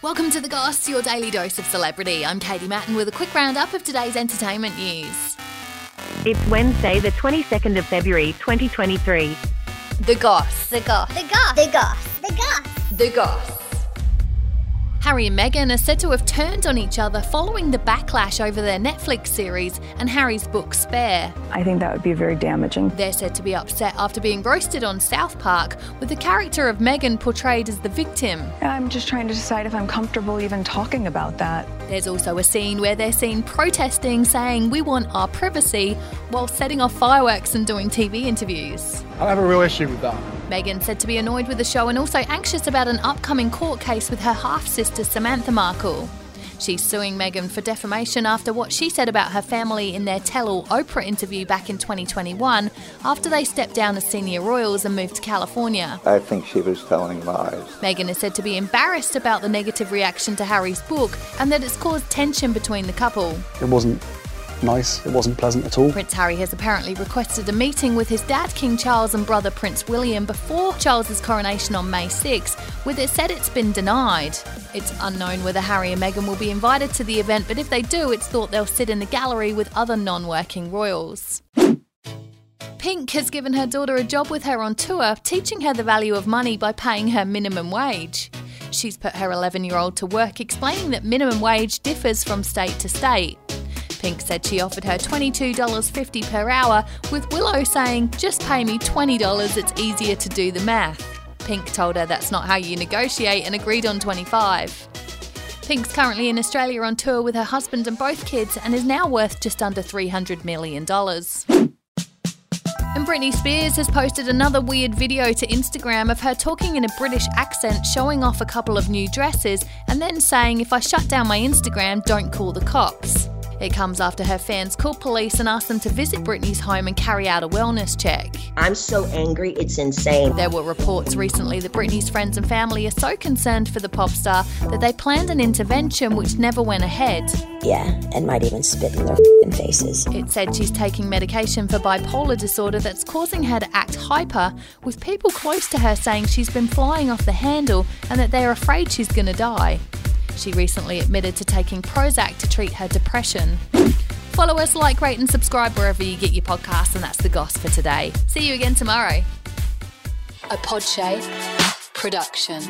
Welcome to The Goss, your daily dose of celebrity. I'm Katie Mattin with a quick roundup of today's entertainment news. It's Wednesday, the 22nd of February, 2023. The Goss. The Goss. The Goss. The Goss. The Goss. The Goss. Harry and Meghan are said to have turned on each other following the backlash over their Netflix series and Harry's book Spare. I think that would be very damaging. They're said to be upset after being roasted on South Park, with the character of Meghan portrayed as the victim. I'm just trying to decide if I'm comfortable even talking about that. There's also a scene where they're seen protesting, saying, We want our privacy, while setting off fireworks and doing TV interviews. I have a real issue with that. Meghan said to be annoyed with the show and also anxious about an upcoming court case with her half sister Samantha Markle. She's suing Meghan for defamation after what she said about her family in their Tell All Oprah interview back in 2021 after they stepped down as senior royals and moved to California. I think she was telling lies. Meghan is said to be embarrassed about the negative reaction to Harry's book and that it's caused tension between the couple. It wasn't nice, it wasn't pleasant at all. Prince Harry has apparently requested a meeting with his dad, King Charles, and brother, Prince William, before Charles's coronation on May 6, with it said it's been denied. It's unknown whether Harry and Meghan will be invited to the event, but if they do, it's thought they'll sit in the gallery with other non working royals. Pink has given her daughter a job with her on tour, teaching her the value of money by paying her minimum wage. She's put her 11 year old to work explaining that minimum wage differs from state to state. Pink said she offered her $22.50 per hour, with Willow saying, Just pay me $20, it's easier to do the math. Pink told her that's not how you negotiate and agreed on 25. Pink's currently in Australia on tour with her husband and both kids and is now worth just under $300 million. And Britney Spears has posted another weird video to Instagram of her talking in a British accent, showing off a couple of new dresses, and then saying, If I shut down my Instagram, don't call the cops. It comes after her fans called police and asked them to visit Britney's home and carry out a wellness check. I'm so angry, it's insane. There were reports recently that Britney's friends and family are so concerned for the pop star that they planned an intervention which never went ahead. Yeah, and might even spit in their faces. It said she's taking medication for bipolar disorder that's causing her to act hyper, with people close to her saying she's been flying off the handle and that they're afraid she's going to die. She recently admitted to taking Prozac to treat her depression. Follow us, like, rate, and subscribe wherever you get your podcasts, and that's the goss for today. See you again tomorrow. A Podshape production.